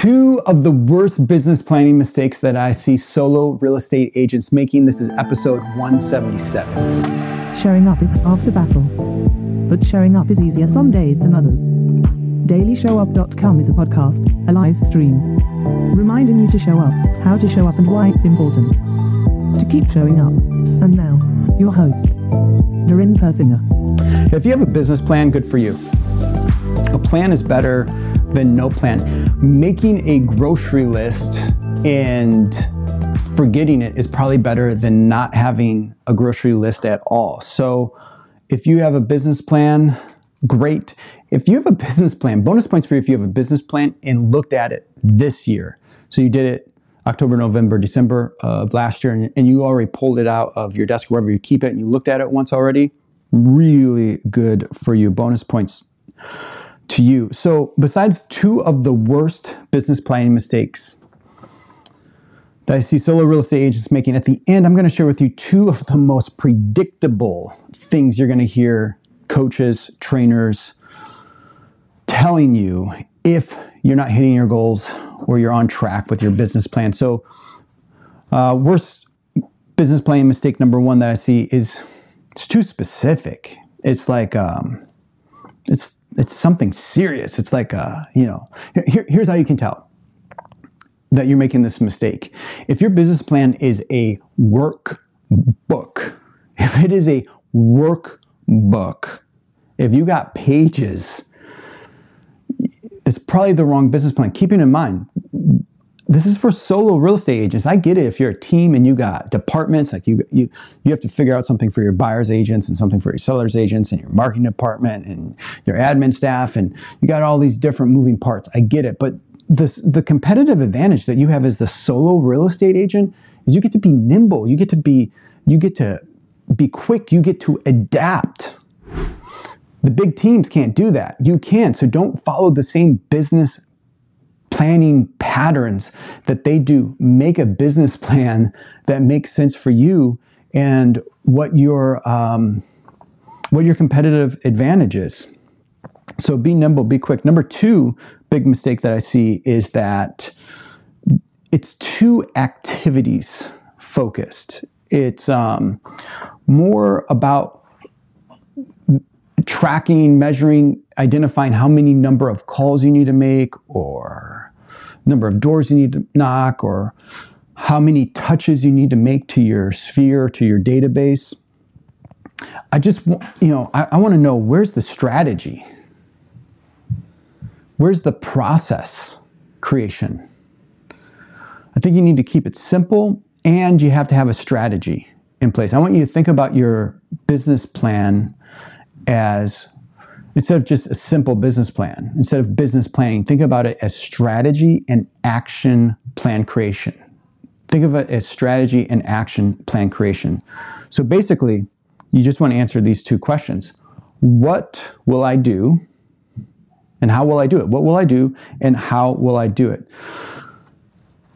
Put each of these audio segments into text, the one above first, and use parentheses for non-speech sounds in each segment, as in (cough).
Two of the worst business planning mistakes that I see solo real estate agents making. This is episode 177. Showing up is half the battle, but showing up is easier some days than others. DailyShowUp.com is a podcast, a live stream, reminding you to show up, how to show up, and why it's important to keep showing up. And now, your host, Darren Persinger. If you have a business plan, good for you. A plan is better than no plan. Making a grocery list and forgetting it is probably better than not having a grocery list at all. So, if you have a business plan, great. If you have a business plan, bonus points for you if you have a business plan and looked at it this year. So, you did it October, November, December of last year, and, and you already pulled it out of your desk wherever you keep it and you looked at it once already. Really good for you. Bonus points to you. So, besides two of the worst business planning mistakes that I see solo real estate agents making, at the end, I'm going to share with you two of the most predictable things you're going to hear coaches, trainers telling you if you're not hitting your goals or you're on track with your business plan. So, uh, worst business planning mistake number one that I see is it's too specific. It's like um, it's it's something serious. It's like, uh, you know, here, here's how you can tell that you're making this mistake. If your business plan is a work book, (laughs) if it is a work book, if you got pages, it's probably the wrong business plan. Keeping in mind, this is for solo real estate agents. I get it if you're a team and you got departments, like you you you have to figure out something for your buyers agents and something for your sellers agents and your marketing department and your admin staff and you got all these different moving parts. I get it, but the the competitive advantage that you have as the solo real estate agent is you get to be nimble. You get to be you get to be quick. You get to adapt. The big teams can't do that. You can. So don't follow the same business planning patterns that they do. Make a business plan that makes sense for you and what your um, what your competitive advantage is. So be nimble, be quick. Number two big mistake that I see is that it's too activities focused. It's um, more about tracking, measuring, identifying how many number of calls you need to make or number of doors you need to knock or how many touches you need to make to your sphere, to your database. I just, you know, I, I want to know where's the strategy? Where's the process creation? I think you need to keep it simple and you have to have a strategy in place. I want you to think about your business plan as instead of just a simple business plan, instead of business planning, think about it as strategy and action plan creation. Think of it as strategy and action plan creation. So basically, you just want to answer these two questions What will I do? And how will I do it? What will I do? And how will I do it?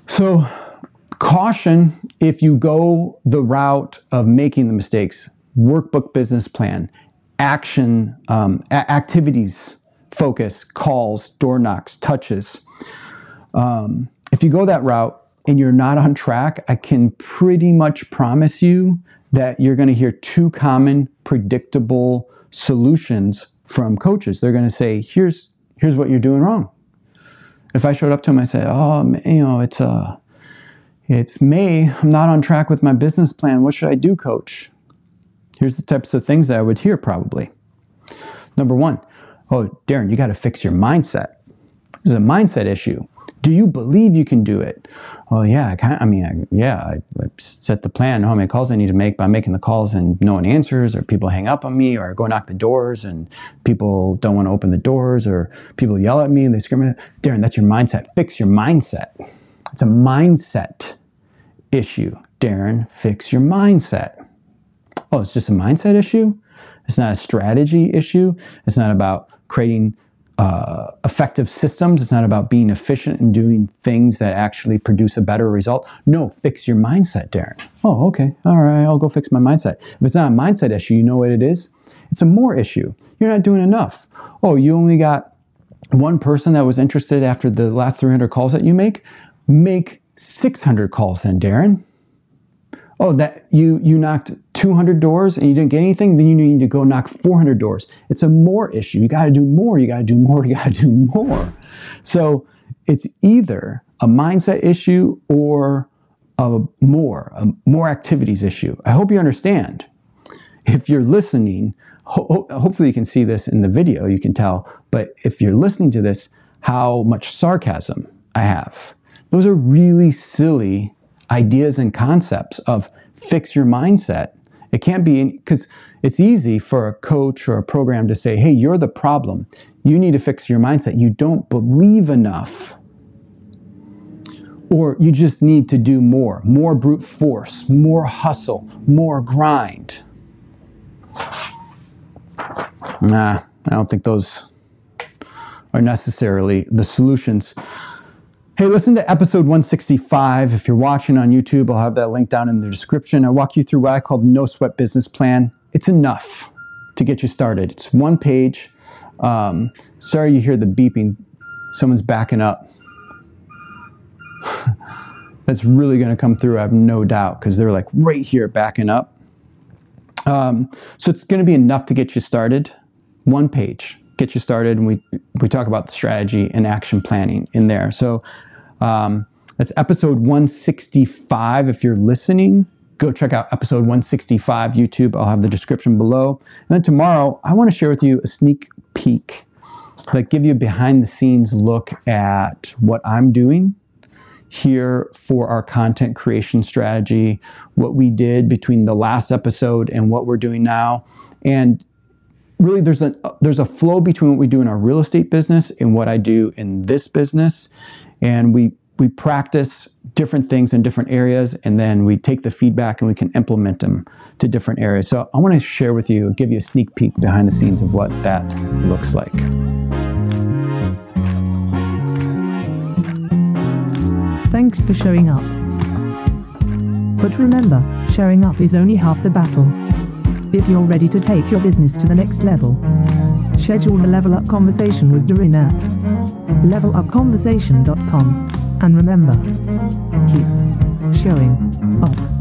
So, caution if you go the route of making the mistakes, workbook business plan, action um, a- activities focus, calls, door knocks, touches. Um, if you go that route and you're not on track, I can pretty much promise you that you're going to hear two common predictable solutions from coaches. They're going to say, "Here's here's what you're doing wrong." If I showed up to them, I say, "Oh, you know, it's uh, it's May. I'm not on track with my business plan. What should I do, coach?" Here's the types of things that I would hear probably. Number one, oh, Darren, you got to fix your mindset. This is a mindset issue. Do you believe you can do it? Well, yeah, I, kind I mean, I, yeah, I, I, set the plan, how many calls I need to make by making the calls and no one answers, or people hang up on me, or I go knock the doors and people don't want to open the doors, or people yell at me and they scream at me. Darren, that's your mindset. Fix your mindset. It's a mindset issue. Darren, fix your mindset oh, it's just a mindset issue. It's not a strategy issue. It's not about creating uh, effective systems. It's not about being efficient and doing things that actually produce a better result. No, fix your mindset, Darren. Oh, okay. All right. I'll go fix my mindset. If it's not a mindset issue, you know what it is? It's a more issue. You're not doing enough. Oh, you only got one person that was interested after the last 300 calls that you make, make 600 calls then, Darren. Oh, that you you knocked 200 doors and you didn't get anything, then you need to go knock 400 doors. It's a more issue. You got to do more, you got to do more, you got to do more. So, it's either a mindset issue or a more a more activities issue. I hope you understand. If you're listening, ho- hopefully you can see this in the video, you can tell, but if you're listening to this, how much sarcasm I have. Those are really silly ideas and concepts of fix your mindset. It can't be because it's easy for a coach or a program to say, hey, you're the problem. You need to fix your mindset. You don't believe enough. Or you just need to do more, more brute force, more hustle, more grind. Nah, I don't think those are necessarily the solutions. Hey, listen to episode 165. If you're watching on YouTube, I'll have that link down in the description. I walk you through what I call the no sweat business plan. It's enough to get you started. It's one page. Um, sorry you hear the beeping. Someone's backing up. (laughs) That's really going to come through, I have no doubt, because they're like right here backing up. Um, so it's going to be enough to get you started. One page, get you started, and we we talk about strategy and action planning in there. So um, that's episode 165. If you're listening, go check out episode 165 YouTube. I'll have the description below. And then tomorrow, I want to share with you a sneak peek, like give you a behind the scenes look at what I'm doing here for our content creation strategy, what we did between the last episode and what we're doing now. And really there's a there's a flow between what we do in our real estate business and what I do in this business. And we we practice different things in different areas and then we take the feedback and we can implement them to different areas. So I want to share with you, give you a sneak peek behind the scenes of what that looks like. Thanks for showing up. But remember, showing up is only half the battle. If you're ready to take your business to the next level, schedule a level up conversation with Doreen at levelupconversation.com. And remember, keep showing up.